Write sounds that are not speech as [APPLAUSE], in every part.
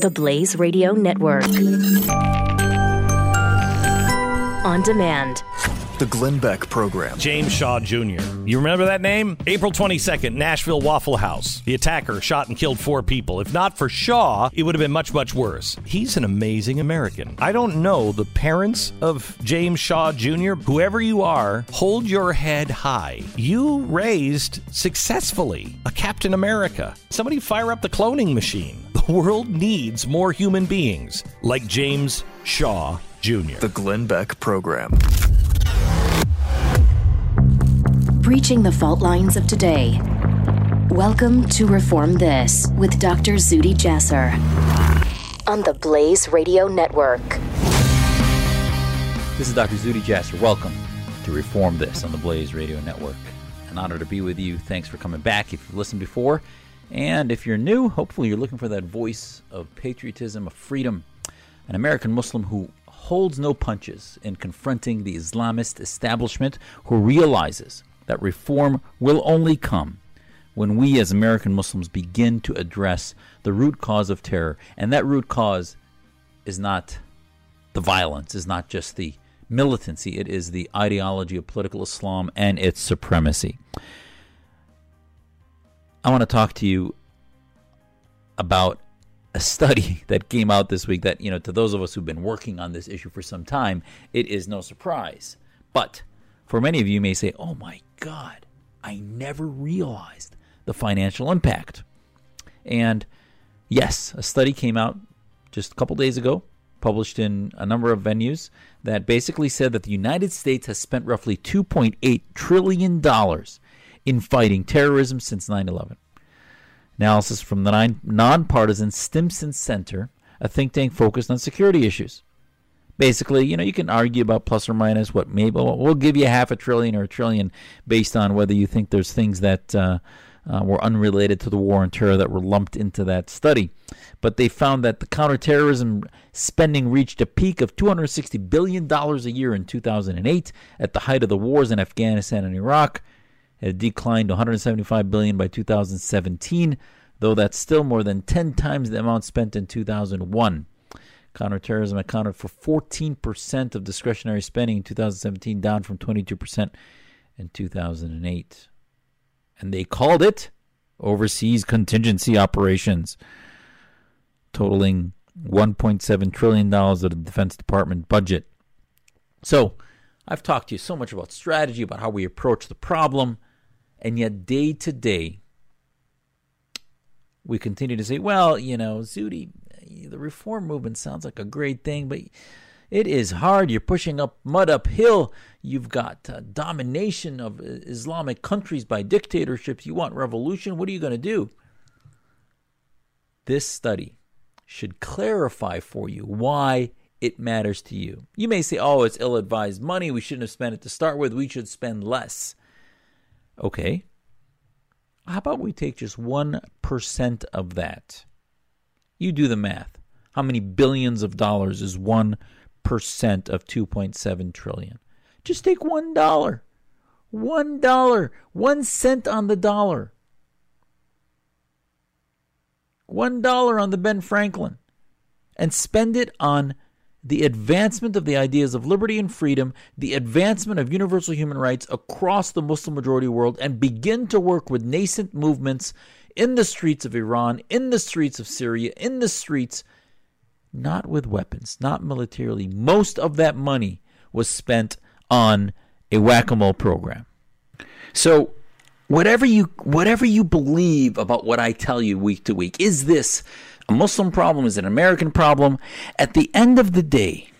The Blaze Radio Network. On demand. The Glenn Beck Program. James Shaw Jr. You remember that name? April 22nd, Nashville Waffle House. The attacker shot and killed four people. If not for Shaw, it would have been much, much worse. He's an amazing American. I don't know the parents of James Shaw Jr. Whoever you are, hold your head high. You raised successfully a Captain America. Somebody fire up the cloning machine. The world needs more human beings like James Shaw Jr. The Glenn Beck Program. Breaching the fault lines of today. Welcome to Reform This with Dr. Zuhdi Jasser on the Blaze Radio Network. This is Dr. Zuhdi Jasser. Welcome to Reform This on the Blaze Radio Network. An honor to be with you. Thanks for coming back if you've listened before. And if you're new, hopefully you're looking for that voice of patriotism, of freedom, an American Muslim who holds no punches in confronting the Islamist establishment, who realizes that reform will only come when we as American Muslims begin to address the root cause of terror. And that root cause is not the violence, is not just the militancy, it is the ideology of political Islam and its supremacy. I want to talk to you about a study [LAUGHS] that came out this week that, you know, to those of us who've been working on this issue for some time, it is no surprise. But for many of you, may say, oh my God, I never realized the financial impact. And yes, a study came out just a couple days ago, published in a number of venues, that basically said that the United States has spent roughly $2.8 trillion in fighting terrorism since 9 11. Analysis from the nonpartisan Stimson Center, a think tank focused on security issues basically, you know, you can argue about plus or minus what maybe we'll give you half a trillion or a trillion based on whether you think there's things that uh, uh, were unrelated to the war on terror that were lumped into that study. But they found that the counterterrorism spending reached a peak of $260 billion a year in 2008 at the height of the wars in Afghanistan and Iraq. It declined to 175 billion by 2017, though that's still more than 10 times the amount spent in 2001. Counterterrorism accounted for 14% of discretionary spending in 2017, down from 22% in 2008. And they called it overseas contingency operations, totaling $1.7 trillion of the Defense Department budget. So, I've talked to you so much about strategy, about how we approach the problem, and yet day to day, we continue to say, well, you know, Zuhdi, the reform movement sounds like a great thing, but it is hard. You're pushing up mud uphill. You've got uh, domination of Islamic countries by dictatorships. You want revolution. What are you going to do? This study should clarify for you why it matters to you. You may say, oh, it's ill advised money. We shouldn't have spent it to start with. We should spend less. Okay. How about we take just 1% of that? You do the math. How many billions of dollars is 1% of 2.7 trillion? Just take $1. $1. 1 cent on the dollar. $1 on the Ben Franklin. And spend it on the advancement of the ideas of liberty and freedom, the advancement of universal human rights across the Muslim majority world, and begin to work with nascent movements in the streets of Iran, in the streets of Syria, in the streets, not with weapons, not militarily. Most of that money was spent on a whack-a-mole program. So whatever you whatever you believe about what I tell you week to week, is this a Muslim problem? Is it an American problem? At the end of the day,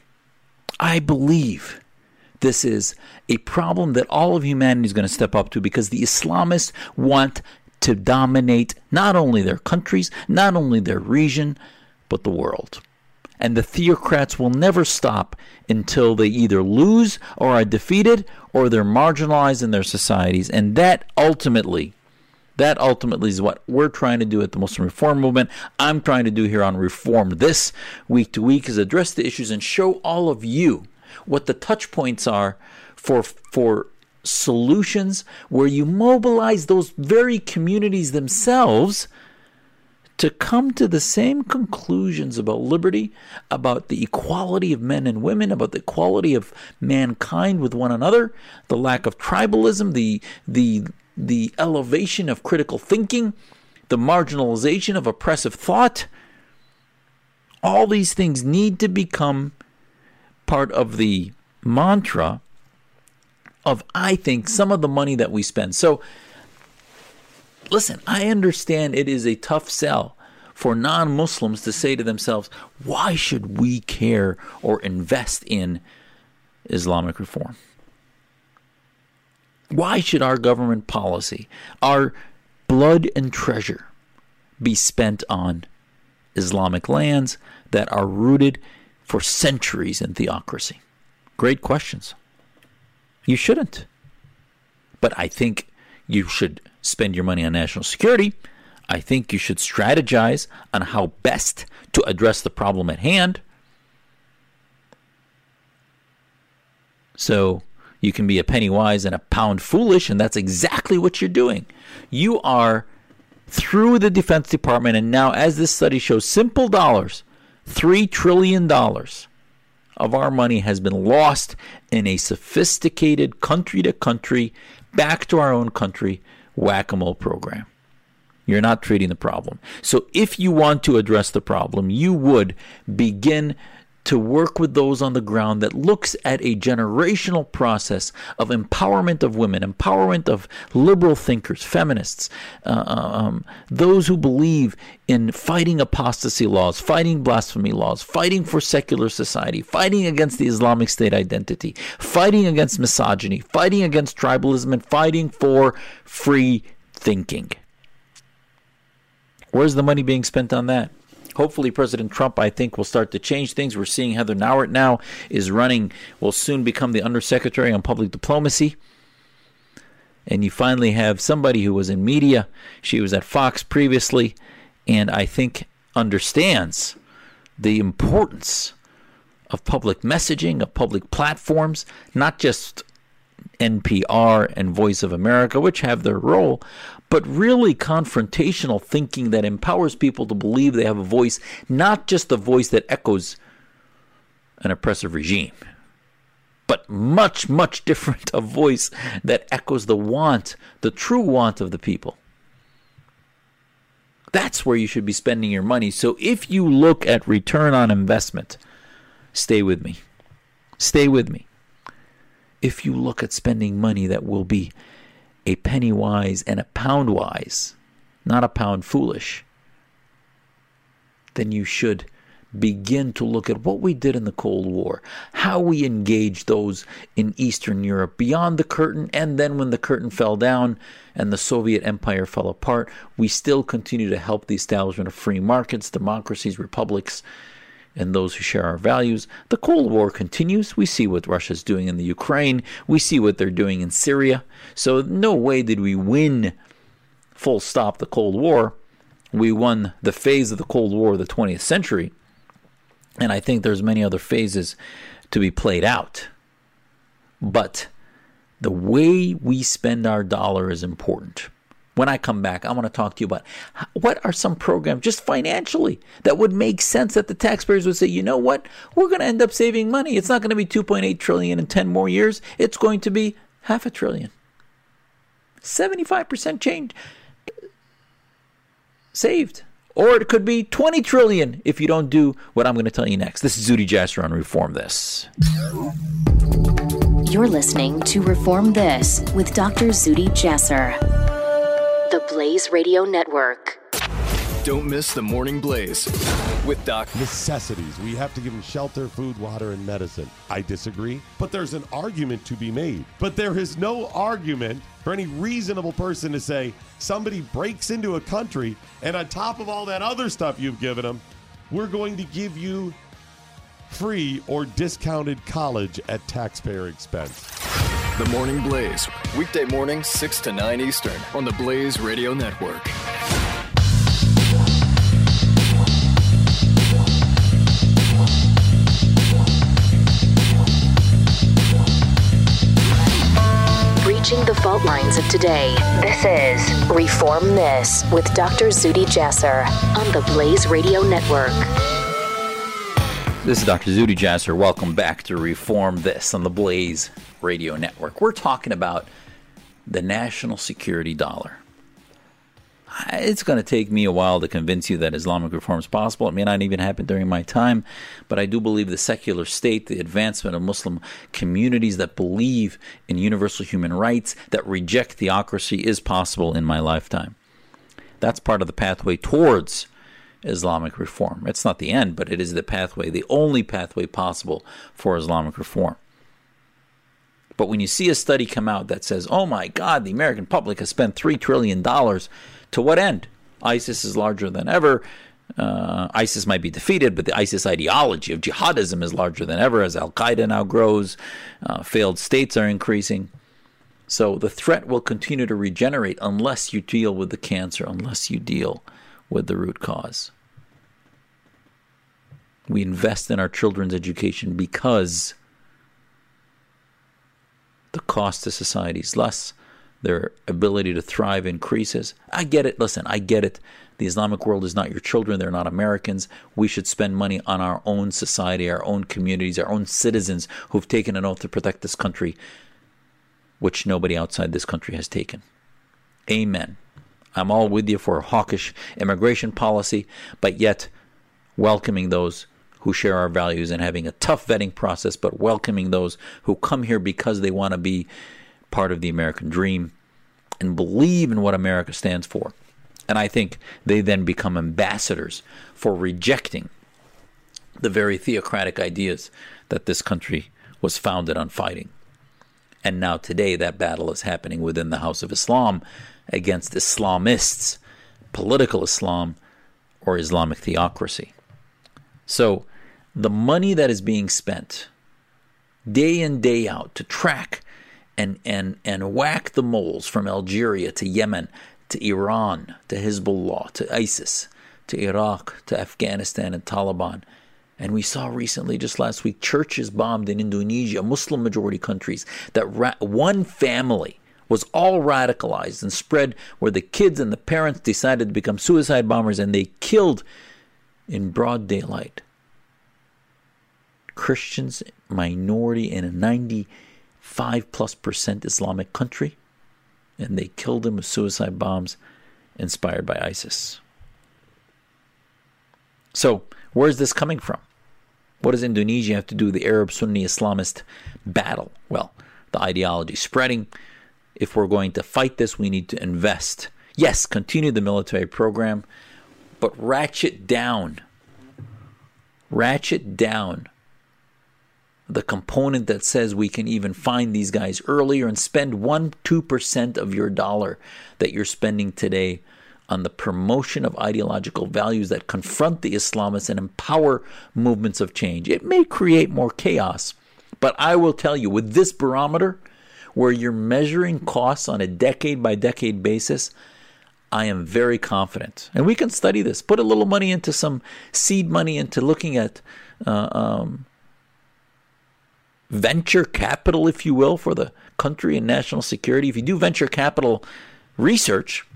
I believe this is a problem that all of humanity is going to step up to because the Islamists want to dominate not only their countries, not only their region, but the world. And the theocrats will never stop until they either lose or are defeated or they're marginalized in their societies. And that ultimately, that ultimately is what we're trying to do at the Muslim Reform Movement. I'm trying to do here on Reform this week to week is address the issues and show all of you what the touch points are for for solutions where you mobilize those very communities themselves to come to the same conclusions about liberty, about the equality of men and women, about the equality of mankind with one another, the lack of tribalism, the the the elevation of critical thinking, the marginalization of oppressive thought. All these things need to become part of the mantra of, I think, some of the money that we spend. So, listen, I understand it is a tough sell for non Muslims to say to themselves, why should we care or invest in Islamic reform? Why should our government policy, our blood and treasure, be spent on Islamic lands that are rooted for centuries in theocracy? Great questions. You shouldn't. But I think you should spend your money on national security. I think you should strategize on how best to address the problem at hand. So you can be a penny wise and a pound foolish, and that's exactly what you're doing. You are through the Defense Department, and now, as this study shows, simple dollars, $3 trillion of our money has been lost in a sophisticated country to country, back to our own country whack a mole program. You're not treating the problem. So, if you want to address the problem, you would begin to work with those on the ground that looks at a generational process of empowerment of women, empowerment of liberal thinkers, feminists, uh, uh, um, those who believe in fighting apostasy laws, fighting blasphemy laws, fighting for secular society, fighting against the Islamic State identity, fighting against misogyny, fighting against tribalism, and fighting for free thinking. Where's the money being spent on that? Hopefully, President Trump, I think, will start to change things. We're seeing Heather Nauert now is running, will soon become the Undersecretary on Public Diplomacy. And you finally have somebody who was in media. She was at Fox previously, and I think understands the importance of public messaging, of public platforms, not just NPR and Voice of America, which have their role, but really confrontational thinking that empowers people to believe they have a voice, not just a voice that echoes an oppressive regime, but much, much [LAUGHS] different a voice that echoes the want, the true want of the people. That's where you should be spending your money. So if you look at return on investment, stay with me. Stay with me. If you look at spending money that will be a penny wise and a pound wise, not a pound foolish, then you should begin to look at what we did in the Cold War, how we engaged those in Eastern Europe beyond the curtain, and then when the curtain fell down and the Soviet Empire fell apart, we still continue to help the establishment of free markets, democracies, republics, and those who share our values. The Cold War continues. We see what Russia's doing in the Ukraine. We see what they're doing in Syria. So no way did we win full stop the Cold War. We won the phase of the Cold War of the 20th century. And I think there's many other phases to be played out. But the way we spend our dollar is important. When I come back, I want to talk to you about what are some programs just financially that would make sense that the taxpayers would say, you know what, we're going to end up saving money. It's not going to be 2.8 trillion in 10 more years. It's going to be half a trillion. 75% change saved. Or it could be 20 trillion if you don't do what I'm going to tell you next. This is Zuhdi Jasser on Reform This. You're listening to Reform This with Dr. Zuhdi Jasser. The Blaze Radio Network. Don't miss the Morning Blaze with Doc. necessities. We have to give them shelter, food, water, and medicine. I disagree, but there's an argument to be made. But there is no argument for any reasonable person to say somebody breaks into a country and on top of all that other stuff you've given them, we're going to give you free or discounted college at taxpayer expense. The Morning Blaze, weekday mornings 6 to 9 Eastern on the Blaze Radio Network. Breaching the fault lines of today. This is Reform This with Dr. Zuhdi Jasser on the Blaze Radio Network. This is Dr. Zuhdi Jasser. Welcome back to Reform This on the Blaze Radio Network. We're talking about the national security dollar. It's going to take me a while to convince you that Islamic reform is possible. It may not even happen during my time, but I do believe the secular state, the advancement of Muslim communities that believe in universal human rights, that reject theocracy, is possible in my lifetime. That's part of the pathway towards Islamic reform. It's not the end, but it is the pathway, the only pathway possible for Islamic reform. But when you see a study come out that says, oh my God, the American public has spent $3 trillion to what end? ISIS is larger than ever. Uh, ISIS might be defeated, but the ISIS ideology of jihadism is larger than ever as Al Qaeda now grows. Uh, failed states are increasing. So the threat will continue to regenerate unless you deal with the cancer, unless you deal with the root cause. We invest in our children's education because the cost to society is less their ability to thrive increases. I get it. Listen, I get it. The Islamic world is not your children. They're not Americans. We should spend money on our own society, our own communities, our own citizens who've taken an oath to protect this country, which nobody outside this country has taken. Amen. I'm all with you for a hawkish immigration policy, but yet welcoming those who share our values and having a tough vetting process, but welcoming those who come here because they want to be part of the American dream and believe in what America stands for. And I think they then become ambassadors for rejecting the very theocratic ideas that this country was founded on fighting. And now, today, that battle is happening within the House of Islam against Islamists, political Islam, or Islamic theocracy. So, the money that is being spent day in, day out to track and, and, and whack the moles from Algeria to Yemen to Iran to Hezbollah to ISIS to Iraq to Afghanistan and Taliban. And we saw recently, just last week, churches bombed in Indonesia, Muslim majority countries, that ra- one family was all radicalized and spread where the kids and the parents decided to become suicide bombers and they killed in broad daylight Christians, minority in a 95 plus percent Islamic country, and they killed them with suicide bombs inspired by ISIS. So, where is this coming from? What does Indonesia have to do with the Arab Sunni Islamist battle? Well, the ideology spreading. If we're going to fight this, we need to invest. Yes, continue the military program, but ratchet down. Ratchet down the component that says we can even find these guys earlier and spend 1 2% of your dollar that you're spending today on the promotion of ideological values that confront the Islamists and empower movements of change. It may create more chaos, but I will tell you with this barometer, where you're measuring costs on a decade by decade basis, I am very confident. And we can study this. Put a little money into some seed money into looking at uh, um, venture capital, if you will, for the country and national security, if you do venture capital research,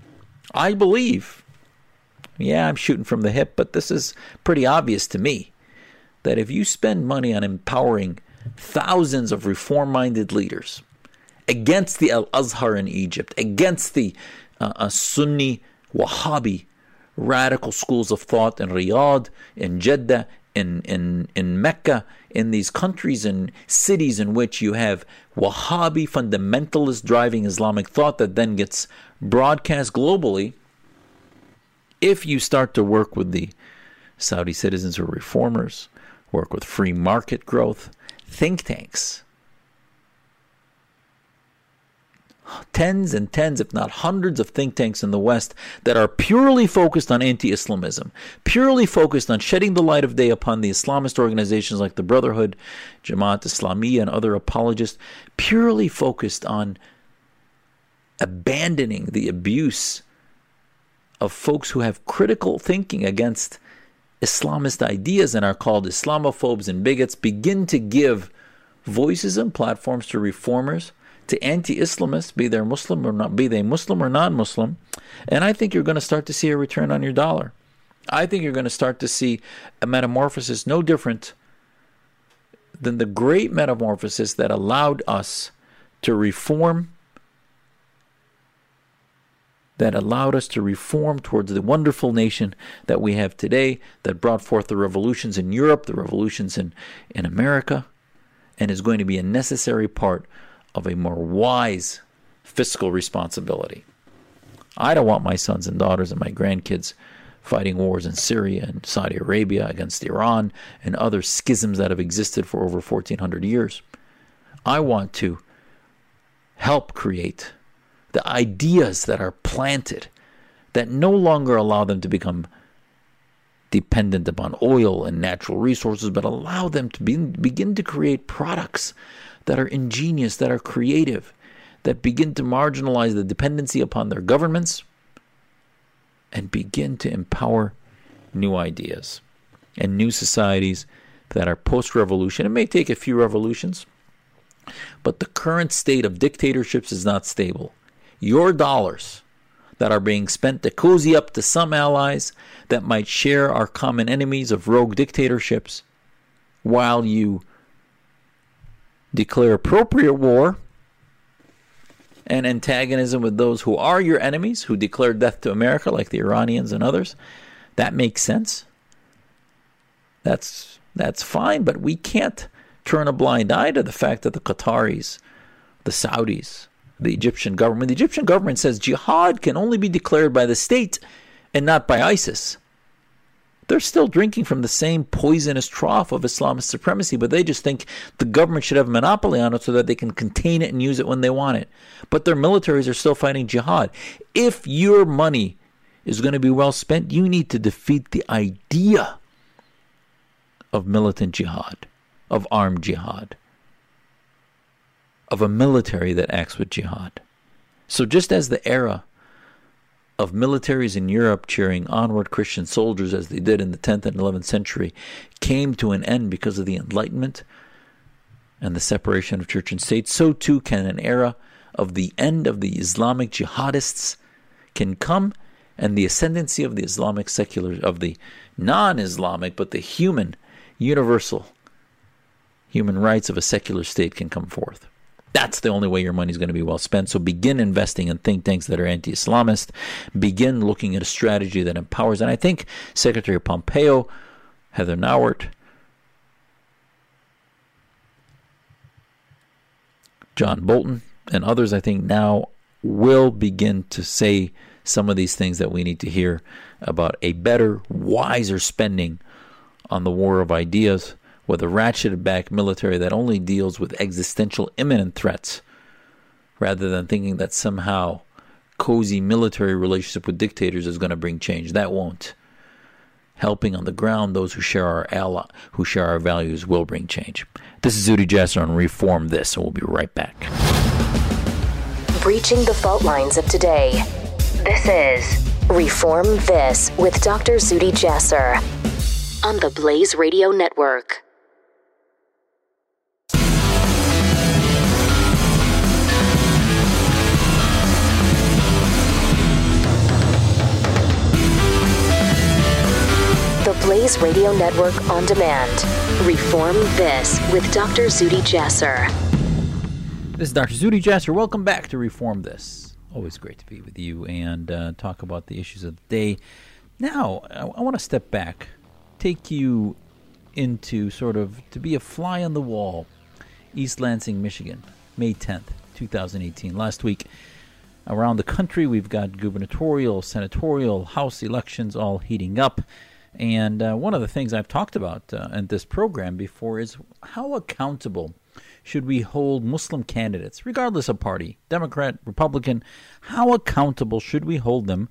I believe, yeah, I'm shooting from the hip, but this is pretty obvious to me that if you spend money on empowering thousands of reform minded leaders against the Al Azhar in Egypt, against the uh, uh, Sunni Wahhabi radical schools of thought in Riyadh, in Jeddah, in, in, in Mecca, in these countries and cities in which you have Wahhabi fundamentalists driving Islamic thought that then gets broadcast globally, if you start to work with the Saudi citizens or reformers, work with free market growth, think tanks, tens and tens, if not hundreds, of think tanks in the West that are purely focused on anti Islamism, purely focused on shedding the light of day upon the Islamist organizations like the Brotherhood, Jamaat Islamiyah, and other apologists, purely focused on abandoning the abuse of folks who have critical thinking against Islamist ideas and are called Islamophobes and bigots, begin to give voices and platforms to reformers to anti-Islamists, be they Muslim or not, be they Muslim or non-Muslim, and I think you're going to start to see a return on your dollar. I think you're going to start to see a metamorphosis no different than the great metamorphosis that allowed us to reform, that allowed us to reform towards the wonderful nation that we have today, that brought forth the revolutions in Europe, the revolutions in, in America, and is going to be a necessary part of a more wise fiscal responsibility. I don't want my sons and daughters and my grandkids fighting wars in Syria and Saudi Arabia against Iran and other schisms that have existed for over 1400 years. I want to help create the ideas that are planted that no longer allow them to become dependent upon oil and natural resources, but allow them to be, begin to create products that are ingenious, that are creative, that begin to marginalize the dependency upon their governments and begin to empower new ideas and new societies that are post revolution. It may take a few revolutions, but the current state of dictatorships is not stable. Your dollars that are being spent to cozy up to some allies that might share our common enemies of rogue dictatorships while you declare appropriate war and antagonism with those who are your enemies, who declare death to America, like the Iranians and others. That makes sense. That's that's fine, but we can't turn a blind eye to the fact that the Qataris, the Saudis, the Egyptian government, the Egyptian government says jihad can only be declared by the state and not by ISIS they're still drinking from the same poisonous trough of Islamist supremacy, but they just think the government should have a monopoly on it so that they can contain it and use it when they want it. But their militaries are still fighting jihad. If your money is going to be well spent, you need to defeat the idea of militant jihad, of armed jihad, of a military that acts with jihad. So just as the era of militaries in Europe cheering onward Christian soldiers as they did in the 10th and 11th century came to an end because of the Enlightenment and the separation of church and state, so too can an era of the end of the Islamic jihadists can come and the ascendancy of the Islamic secular of the non-Islamic but the human universal human rights of a secular state can come forth. That's the only way your money is going to be well spent. So begin investing in think tanks that are anti Islamist. Begin looking at a strategy that empowers. And I think Secretary Pompeo, Heather Nauert, John Bolton, and others, I think now will begin to say some of these things that we need to hear about a better, wiser spending on the war of ideas with a ratcheted back military that only deals with existential imminent threats rather than thinking that somehow cozy military relationship with dictators is going to bring change. That won't. Helping on the ground those who share our ally, who share our values will bring change. This is Zuhdi Jasser on Reform This, and we'll be right back. Breaching the fault lines of today. This is Reform This with Dr. Zuhdi Jasser on the Blaze Radio Network. Blaze Radio Network on demand. Reform This with Dr. Zuhdi Jasser. This is Dr. Zuhdi Jasser. Welcome back to Reform This. Always great to be with you and uh, talk about the issues of the day. Now, I, I want to step back, take you into sort of to be a fly on the wall. East Lansing, Michigan, May 10th, 2018. Last week, around the country, we've got gubernatorial, senatorial, House elections all heating up. And uh, one of the things I've talked about uh, in this program before is how accountable should we hold Muslim candidates, regardless of party, Democrat, Republican, how accountable should we hold them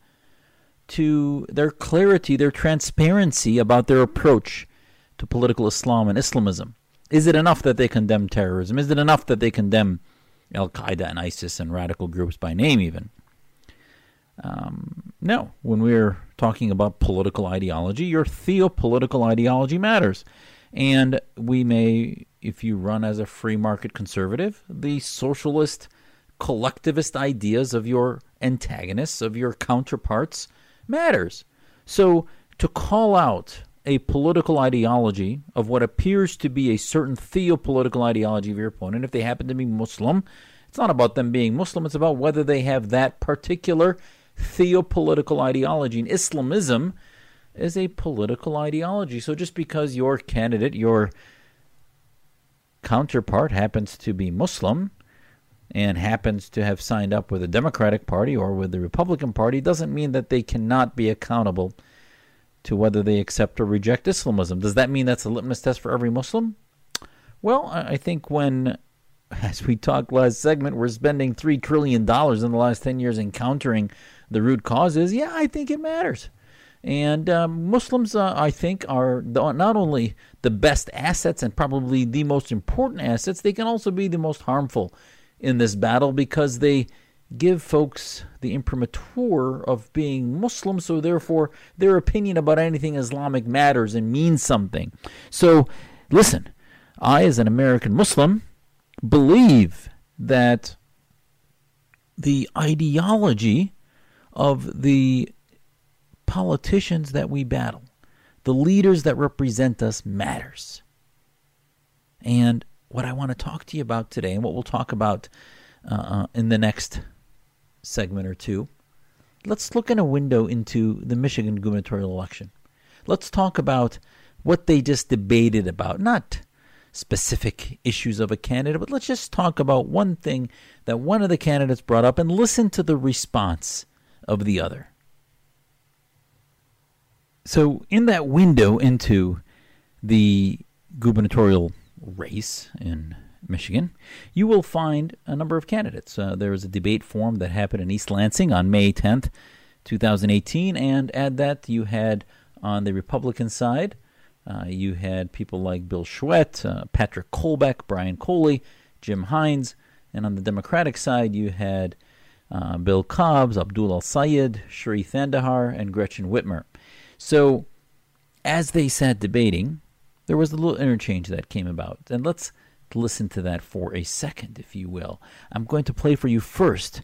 to their clarity, their transparency about their approach to political Islam and Islamism? Is it enough that they condemn terrorism? Is it enough that they condemn Al Qaeda and ISIS and radical groups by name, even? Um, no, when we're talking about political ideology, your theopolitical ideology matters. And we may, if you run as a free market conservative, the socialist collectivist ideas of your antagonists, of your counterparts, matters. So to call out a political ideology of what appears to be a certain theopolitical ideology of your opponent, if they happen to be Muslim, it's not about them being Muslim, it's about whether they have that particular theopolitical ideology. And Islamism is a political ideology. So just because your candidate, your counterpart happens to be Muslim and happens to have signed up with the Democratic Party or with the Republican Party doesn't mean that they cannot be accountable to whether they accept or reject Islamism. Does that mean that's a litmus test for every Muslim? Well, I think when, [LAUGHS] as we talked last segment, we're spending $3 trillion in the last 10 years encountering the root cause is, yeah, I think it matters. And um, Muslims, uh, I think, are not only the best assets and probably the most important assets, they can also be the most harmful in this battle because they give folks the imprimatur of being Muslim, so therefore their opinion about anything Islamic matters and means something. So, listen, I, as an American Muslim, believe that the ideology of the politicians that we battle, the leaders that represent us, matters. And what I want to talk to you about today, and what we'll talk about uh, uh, in the next segment or two, let's look in a window into the Michigan gubernatorial election. Let's talk about what they just debated about, not specific issues of a candidate, but let's just talk about one thing that one of the candidates brought up and listen to the response of the other. So, in that window into the gubernatorial race in Michigan, you will find a number of candidates. Uh, there was a debate forum that happened in East Lansing on May 10th, 2018, and add that you had on the Republican side, uh, you had people like Bill Schuette, uh, Patrick Colbeck, Brian Calley, Jim Hines, and on the Democratic side, you had uh, Bill Cobbs, Abdul El Sayed, Shri Thanedar, and Gretchen Whitmer. So, as they sat debating, there was a little interchange that came about. And let's listen to that for a second, if you will. I'm going to play for you first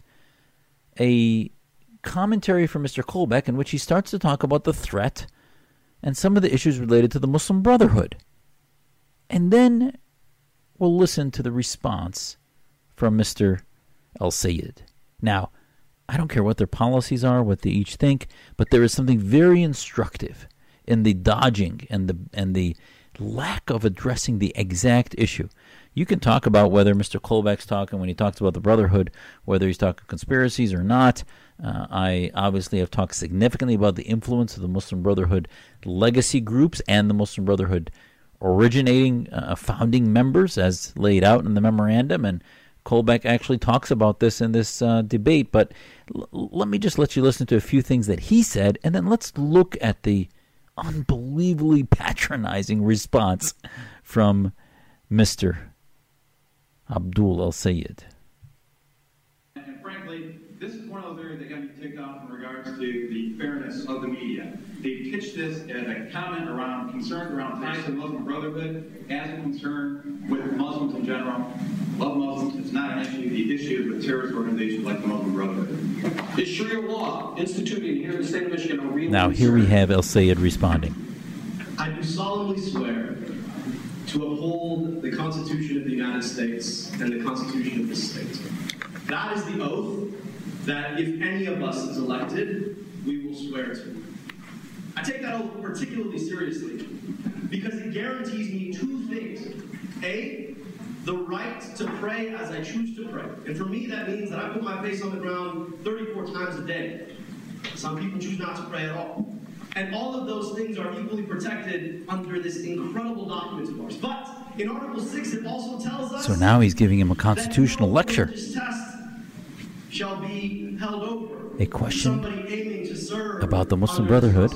a commentary from Mr. Colbeck in which he starts to talk about the threat and some of the issues related to the Muslim Brotherhood. And then we'll listen to the response from Mr. El Sayed. Now, I don't care what their policies are, what they each think, but there is something very instructive in the dodging and the and the lack of addressing the exact issue. You can talk about whether Mr. Colbeck's talking when he talks about the Brotherhood, whether he's talking conspiracies or not. Uh, I obviously have talked significantly about the influence of the Muslim Brotherhood legacy groups and the Muslim Brotherhood originating uh, founding members, as laid out in the memorandum, and Colbeck actually talks about this in this uh, debate, but l- let me just let you listen to a few things that he said, and then let's look at the unbelievably patronizing response from Mr. Abdul El Sayed. And frankly, this is one of those areas that got me ticked off in regards to the fairness of the media. They pitched this as a comment around concerns around ties to the Muslim Brotherhood as a concern with Muslims in general. Love Muslims is not an issue. The issue is with terrorist organizations like the Muslim Brotherhood. Is Sharia law instituted here in the state of Michigan a real Now, here we have El Sayed responding. I do solemnly swear to uphold the Constitution of the United States and the Constitution of this state. That is the oath that if any of us is elected, we will swear to. I take that oath particularly seriously because it guarantees me two things. A, the right to pray as I choose to pray. And for me, that means that I put my face on the ground 34 times a day. Some people choose not to pray at all. And all of those things are equally protected under this incredible document of ours. But in Article 6, it also tells us. So now he's giving him a constitutional lecture. religious test shall be held over A question somebody aiming to serve about the Muslim Brotherhood.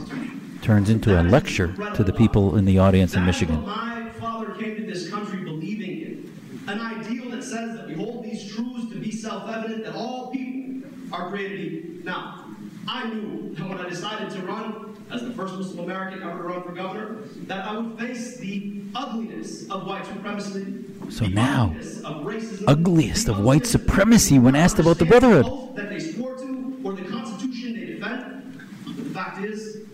Turns into a lecture to the people in the audience in Michigan. my father came to this country believing in. An ideal that says that we hold these truths to be self-evident that all people are created equal. Now, I knew that when I decided to run, as the first Muslim American ever to run for governor, that I would face the ugliness of white supremacy. So now, ugliest of white supremacy when asked about the Brotherhood. That they swore to, or the Constitution they defend. The fact is,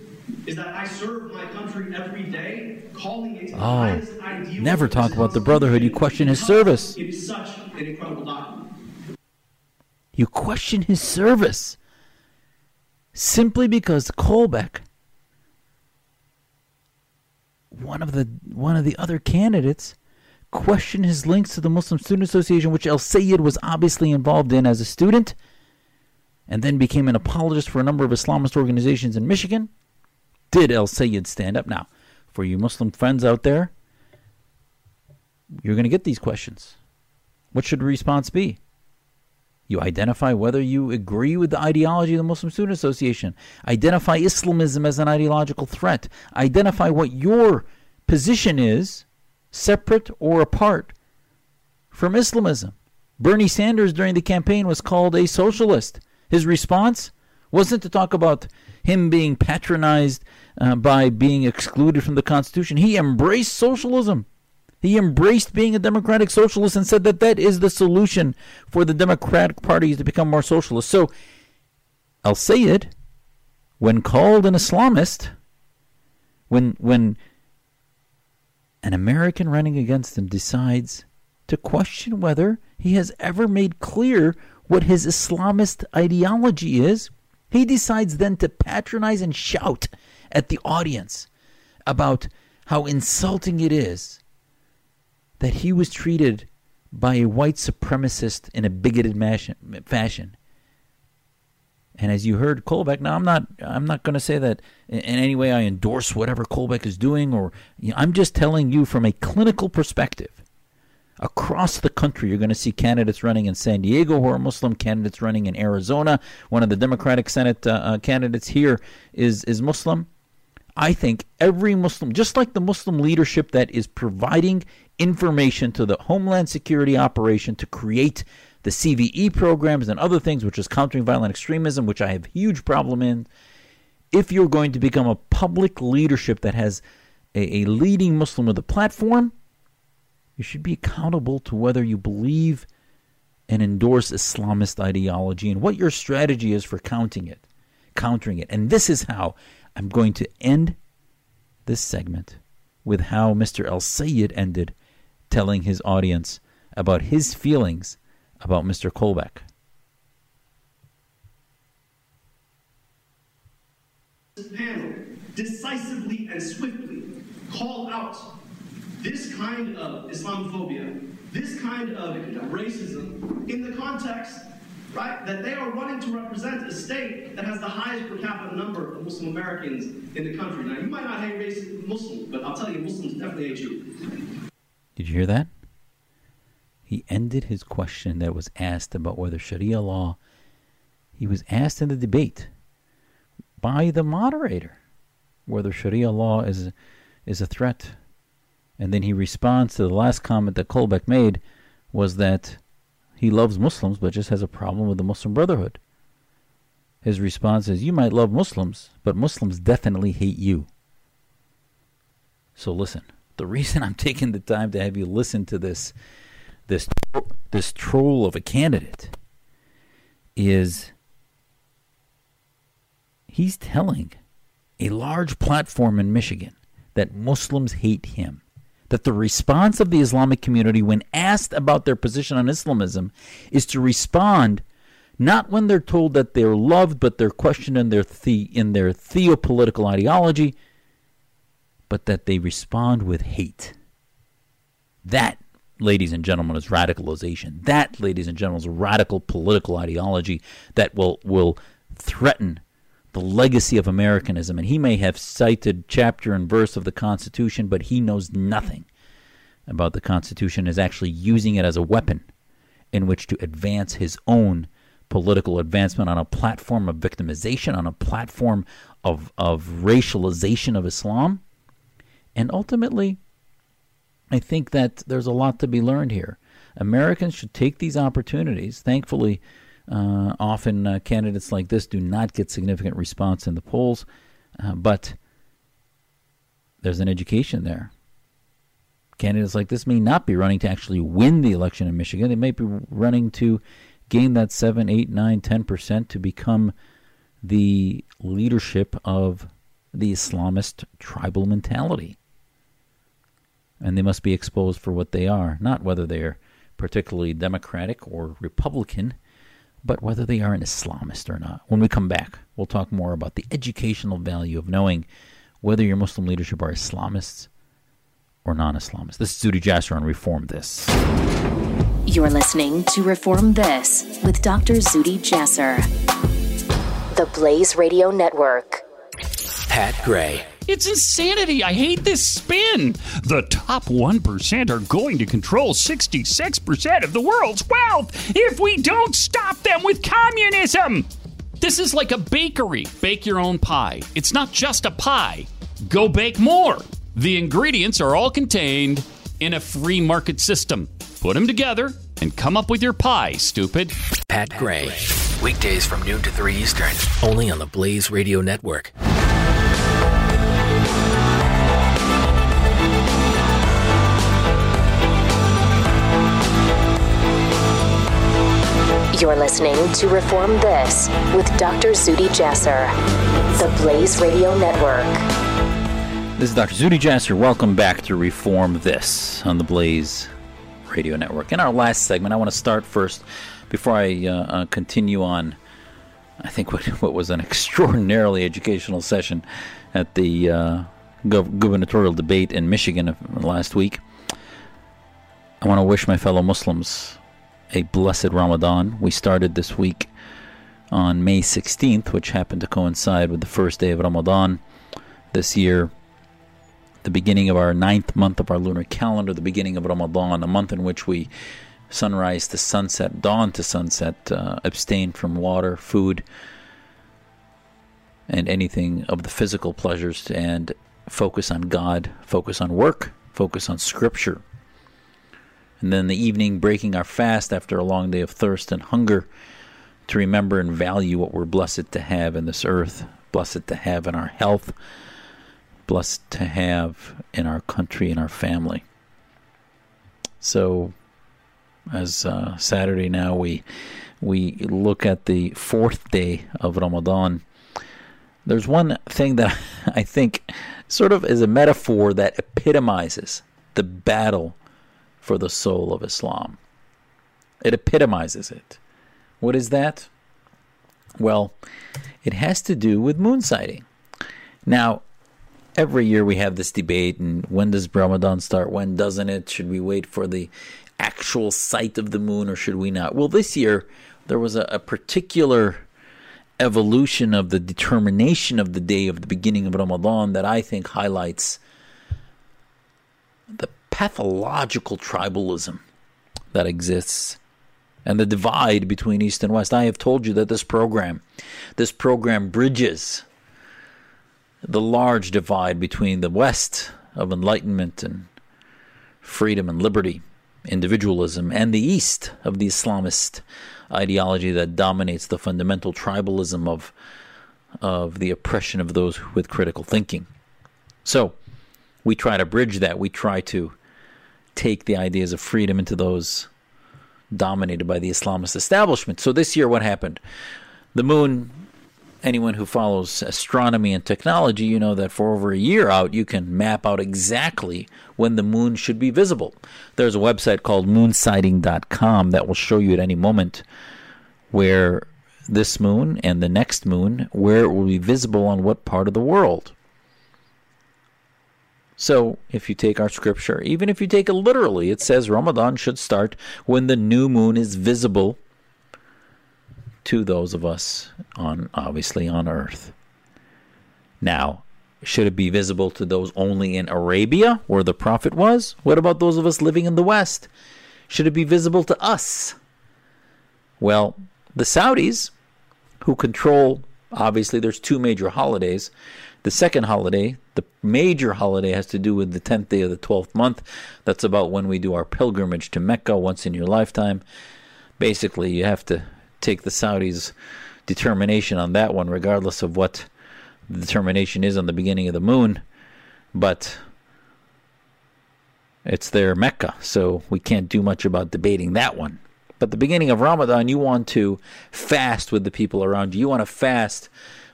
is that I serve my country every day, calling it the Oh, highest ideal never talk about the Brotherhood. You question his service. It is such an incredible document. You question his service simply because Colbeck, one of the one of the other candidates, questioned his links to the Muslim Student Association, which El Sayed was obviously involved in as a student, and then became an apologist for a number of Islamist organizations in Michigan. Did El Sayed stand up? Now, for you Muslim friends out there, you're going to get these questions. What should the response be? You identify whether you agree with the ideology of the Muslim Student Association. Identify Islamism as an ideological threat. Identify what your position is, separate or apart from Islamism. Bernie Sanders during the campaign was called a socialist. His response wasn't to talk about him being patronized uh, by being excluded from the Constitution. He embraced socialism. He embraced being a democratic socialist and said that that is the solution for the Democratic Party to become more socialist. So, El Sayed, when called an Islamist, when when an American running against him decides to question whether he has ever made clear what his Islamist ideology is, he decides then to patronize and shout at the audience about how insulting it is that he was treated by a white supremacist in a bigoted fashion. And as you heard Colbeck, now I'm not I'm not going to say that in any way I endorse whatever Colbeck is doing, or you know, I'm just telling you from a clinical perspective. Across the country, you're going to see candidates running in San Diego who are Muslim, candidates running in Arizona. One of the Democratic Senate uh, uh, candidates here is is Muslim. I think every Muslim, just like the Muslim leadership that is providing information to the Homeland Security operation to create the CVE programs and other things, which is countering violent extremism, which I have huge problem in. If you're going to become a public leadership that has a, a leading Muslim with a platform, you should be accountable to whether you believe and endorse Islamist ideology and what your strategy is for counting it, countering it. And this is how I'm going to end this segment with how Mr. El Sayed ended telling his audience about his feelings about Mr. Colbeck. This panel decisively and swiftly call out this kind of Islamophobia, this kind of racism in the context, right, that they are running to represent a state that has the highest per capita number of Muslim Americans in the country. Now, you might not hate racist Muslims, but I'll tell you, Muslims definitely hate you. Did you hear that? He ended his question that was asked about whether Sharia law. He was asked in the debate by the moderator whether Sharia law is is a threat, and then he responds to the last comment that Colbeck made was that he loves Muslims but just has a problem with the Muslim Brotherhood. His response is, "You might love Muslims, but Muslims definitely hate you." So listen the reason [LAUGHS] I'm taking the time to have you listen to this this this troll of a candidate is he's telling a large platform in Michigan that Muslims hate him. That the response of the Islamic community when asked about their position on Islamism is to respond not when they're told that they're loved, but they're questioned in their the, in their theopolitical ideology, but that they respond with hate. That, ladies and gentlemen, is radicalization. That, ladies and gentlemen, is radical political ideology that will will threaten the legacy of Americanism. And he may have cited chapter and verse of the Constitution, but he knows nothing about the Constitution, is actually using it as a weapon in which to advance his own political advancement on a platform of victimization, on a platform of, of racialization of Islam. And ultimately, I think that there's a lot to be learned here. Americans should take these opportunities. Thankfully, uh, often uh, candidates like this do not get significant response in the polls. Uh, but there's an education there. Candidates like this may not be running to actually win the election in Michigan. They may be running to gain that 7, 8, 9, 10% to become the leadership of the Islamist tribal mentality. And they must be exposed for what they are, not whether they're particularly Democratic or Republican, but whether they are an Islamist or not. When we come back, we'll talk more about the educational value of knowing whether your Muslim leadership are Islamists or non Islamists. This is Zuhdi Jasser on Reform This. You're listening to Reform This with Dr. Zuhdi Jasser, the Blaze Radio Network. Pat Gray. It's insanity. I hate this spin. The top 1% are going to control 66% of the world's wealth if we don't stop them with communism. This is like a bakery. Bake your own pie. It's not just a pie. Go bake more. The ingredients are all contained in a free market system. Put them together and come up with your pie, stupid. Pat Gray. Weekdays from noon to 3 Eastern, only on the Blaze Radio Network. You're listening to Reform This with Dr. Zuhdi Jasser, the Blaze Radio Network. This is Dr. Zuhdi Jasser. Welcome back to Reform This on the Blaze Radio Network. In our last segment, I want to start first before I uh, uh, continue on. I think what, [LAUGHS] what, was an extraordinarily educational session at the uh, gov- gubernatorial debate in Michigan last week. I want to wish my fellow Muslims a blessed Ramadan. We started this week on May 16th, which happened to coincide with the first day of Ramadan this year, the beginning of our ninth month of our lunar calendar, the beginning of Ramadan, a month in which we sunrise to sunset, dawn to sunset, uh, abstain from water, food, and anything of the physical pleasures, and focus on God, focus on work, focus on Scripture and then the evening breaking our fast after a long day of thirst and hunger to remember and value what we're blessed to have in this earth, blessed to have in our health, blessed to have in our country and our family. So, as uh, Saturday now, we we look at the fourth day of Ramadan. There's one thing that [LAUGHS] I think sort of is a metaphor that epitomizes the battle for the soul of Islam. It epitomizes it. What is that? Well, it has to do with moon sighting. Now, every year we have this debate and when does Ramadan start? When doesn't it? Should we wait for the actual sight of the moon or should we not? Well, this year there was a, a particular evolution of the determination of the day of the beginning of Ramadan that I think highlights the pathological tribalism that exists and the divide between East and West. I have told you that this program, this program bridges the large divide between the West of enlightenment and freedom and liberty, individualism, and the East of the Islamist ideology that dominates the fundamental tribalism of of the oppression of those with critical thinking. So, we try to bridge that. We try to take the ideas of freedom into those dominated by the Islamist establishment. So this year, what happened? The moon. Anyone who follows astronomy and technology, you know that for over a year out, you can map out exactly when the moon should be visible. There's a website called moonsighting.com that will show you at any moment where this moon and the next moon, where it will be visible on what part of the world. So, if you take our scripture, even if you take it literally, it says Ramadan should start when the new moon is visible to those of us on obviously on earth. Now, should it be visible to those only in Arabia where the prophet was? What about those of us living in the West? Should it be visible to us? Well, the Saudis who control obviously there's two major holidays the second holiday, the major holiday, has to do with the 10th day of the 12th month. That's about when we do our pilgrimage to Mecca once in your lifetime. Basically, you have to take the Saudis' determination on that one, regardless of what the determination is on the beginning of the moon, but it's their Mecca, so we can't do much about debating that one. But the beginning of Ramadan, you want to fast with the people around you. You want to fast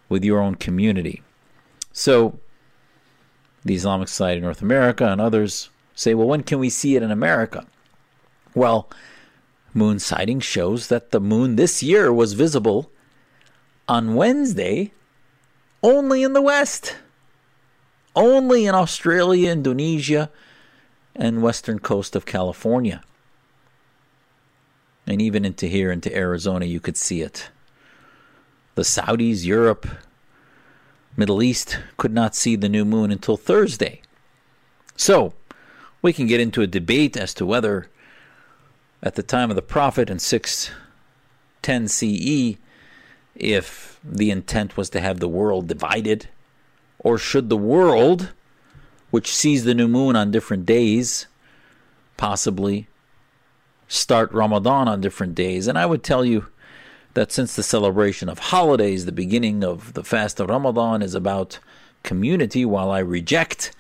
with your own community. So, the Islamic Society of North America and others say, well, when can we see it in America? Well, moon sighting shows that the moon this year was visible on Wednesday only in the West, only in Australia, Indonesia, and western coast of California. And even into here, into Arizona, you could see it. The Saudis, Europe, Middle East could not see the new moon until Thursday. So, we can get into a debate as to whether, at the time of the Prophet in 610 CE, if the intent was to have the world divided, or should the world, which sees the new moon on different days, possibly start Ramadan on different days. And I would tell you that since the celebration of holidays, the beginning of the fast of Ramadan is about community, while I reject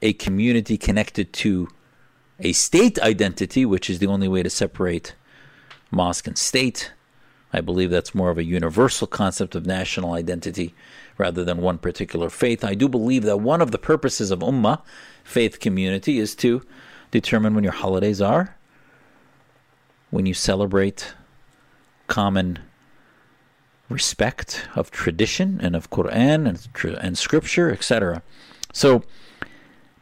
a community connected to a state identity, which is the only way to separate mosque and state. I believe that's more of a universal concept of national identity rather than one particular faith. I do believe that one of the purposes of Ummah, faith community, is to determine when your holidays are, when you celebrate common respect of tradition and of Quran and, and scripture, etc. So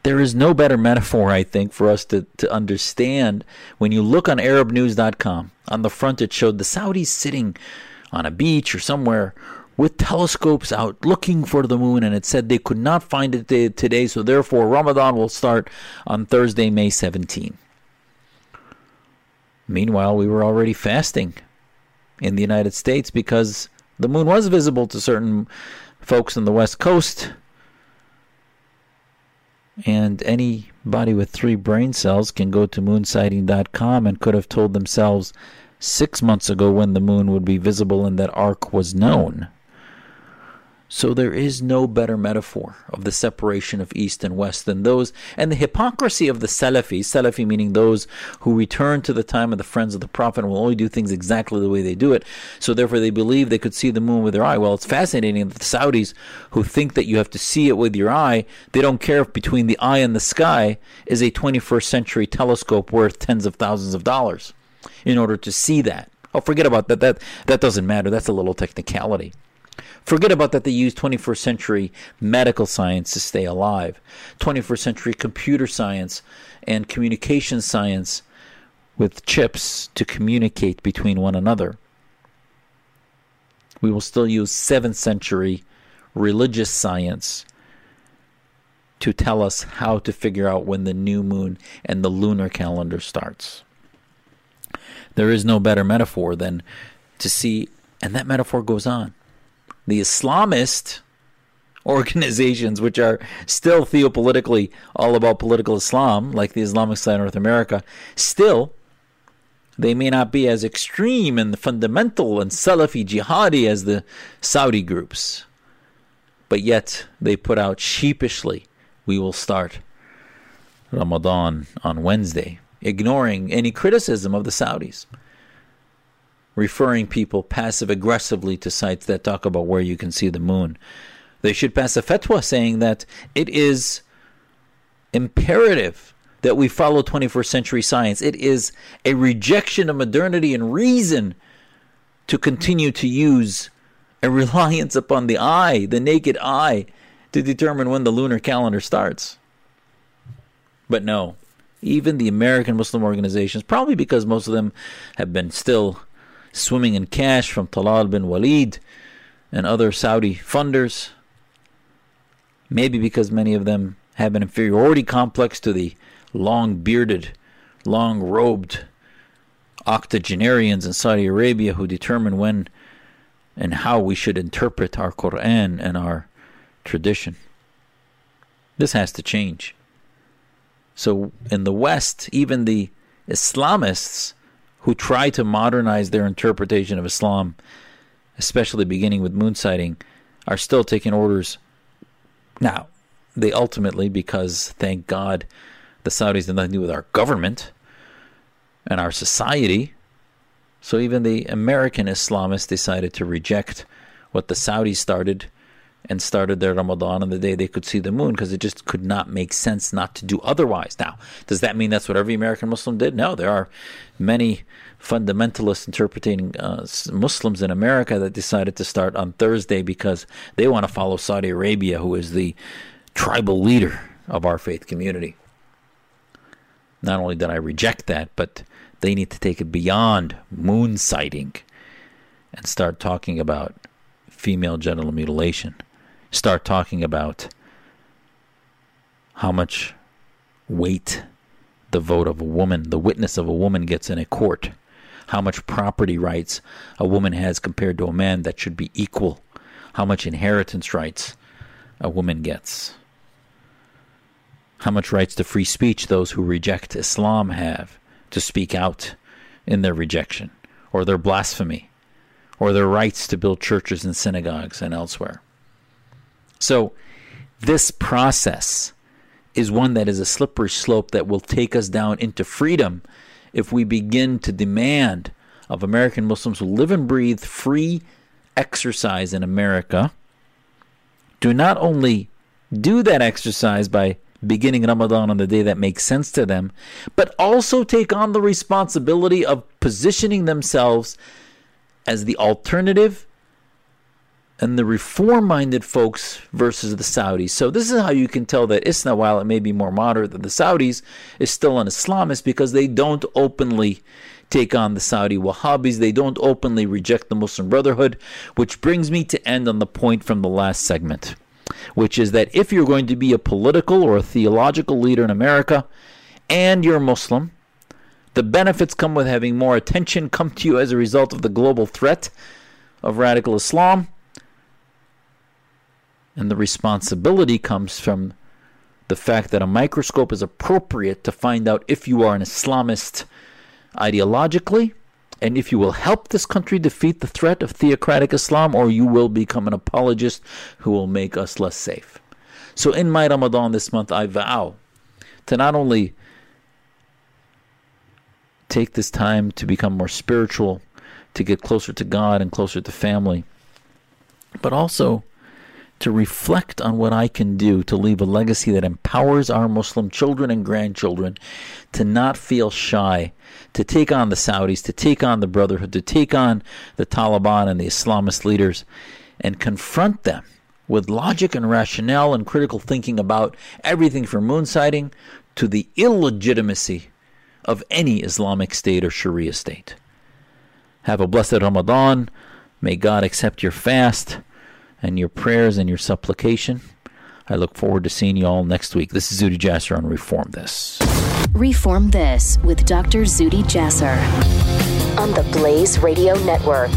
there is no better metaphor, I think, for us to, to understand. When you look on ArabNews.com, on the front it showed the Saudis sitting on a beach or somewhere with telescopes out looking for the moon, and it said they could not find it today, so therefore Ramadan will start on Thursday, May 17. Meanwhile, we were already fasting in the United States because the moon was visible to certain folks on the West Coast. And anybody with three brain cells can go to moonsighting.com and could have told themselves six months ago when the moon would be visible and that arc was known. So there is no better metaphor of the separation of East and West than those, and the hypocrisy of the Salafi, Salafi meaning those who return to the time of the friends of the Prophet and will only do things exactly the way they do it. So therefore they believe they could see the moon with their eye. Well, it's fascinating that the Saudis who think that you have to see it with your eye, they don't care if between the eye and the sky is a 21st century telescope worth tens of thousands of dollars in order to see that. Oh, forget about that. That that doesn't matter. That's a little technicality. Forget about that they use 21st century medical science to stay alive, 21st century computer science and communication science with chips to communicate between one another. We will still use 7th century religious science to tell us how to figure out when the new moon and the lunar calendar starts. There is no better metaphor than to see, and that metaphor goes on the Islamist organizations, which are still theopolitically all about political Islam, like the Islamic State of North America, still they may not be as extreme and fundamental and Salafi jihadi as the Saudi groups. But yet they put out sheepishly, we will start Ramadan on Wednesday, ignoring any criticism of the Saudis referring people passive aggressively to sites that talk about where you can see the moon. They should pass a fatwa saying that it is imperative that we follow 21st century science. It is a rejection of modernity and reason to continue to use a [LAUGHS] reliance upon the eye, the naked eye, to determine when the lunar calendar starts. But no, even the American Muslim organizations, probably because most of them have been still swimming in cash from Talal bin Walid and other Saudi funders. Maybe because many of them have an inferiority complex to the long bearded, long robed octogenarians in Saudi Arabia who determine when and how we should interpret our Quran and our tradition. This has to change. So in the West, even the Islamists who try to modernize their interpretation of Islam, especially beginning with moon sighting, are still taking orders. Now, they ultimately, because thank God the Saudis have nothing to do with our government and our society. So even the American Islamists decided to reject what the Saudis started and started their Ramadan on the day they could see the moon because it just could not make sense not to do otherwise. Now, does that mean that's what every American Muslim did? No, there are many fundamentalist interpreting uh, Muslims in America that decided to start on Thursday because they want to follow Saudi Arabia, who is the tribal leader of our faith community. Not only did I reject that, but they need to take it beyond moon sighting and start talking about female genital mutilation. Start talking about how much weight the vote of a woman, the witness of a woman gets in a court how much property rights a woman has compared to a man that should be equal, how much inheritance rights a woman gets, how much rights to free speech those who reject Islam have to speak out in their rejection or their blasphemy or their rights to build churches and synagogues and elsewhere. So, this process is one that is a slippery slope that will take us down into freedom if we begin to demand of American Muslims who live and breathe free exercise in America to not only do that exercise by beginning Ramadan on the day that makes sense to them, but also take on the responsibility of positioning themselves as the alternative and the reform minded folks versus the Saudis. So, this is how you can tell that ISNA, while it may be more moderate than the Saudis, is still an Islamist because they don't openly take on the Saudi Wahhabis. They don't openly reject the Muslim Brotherhood, which brings me to end on the point from the last segment, which is that if you're going to be a political or a theological leader in America and you're Muslim, the benefits come with having more attention come to you as a result of the global threat of radical Islam and the responsibility comes from the fact that a microscope is appropriate to find out if you are an Islamist ideologically and if you will help this country defeat the threat of theocratic Islam or you will become an apologist who will make us less safe. So in my Ramadan this month, I vow to not only take this time to become more spiritual, to get closer to God and closer to family, but also to reflect on what I can do to leave a legacy that empowers our Muslim children and grandchildren to not feel shy, to take on the Saudis, to take on the Brotherhood, to take on the Taliban and the Islamist leaders, and confront them with logic and rationale and critical thinking about everything from moon sighting to the illegitimacy of any Islamic state or Sharia state. Have a blessed Ramadan. May God accept your fast and your prayers and your supplication. I look forward to seeing you all next week. This is Zuhdi Jasser on Reform This. Reform This with Dr. Zuhdi Jasser on the Blaze Radio Network.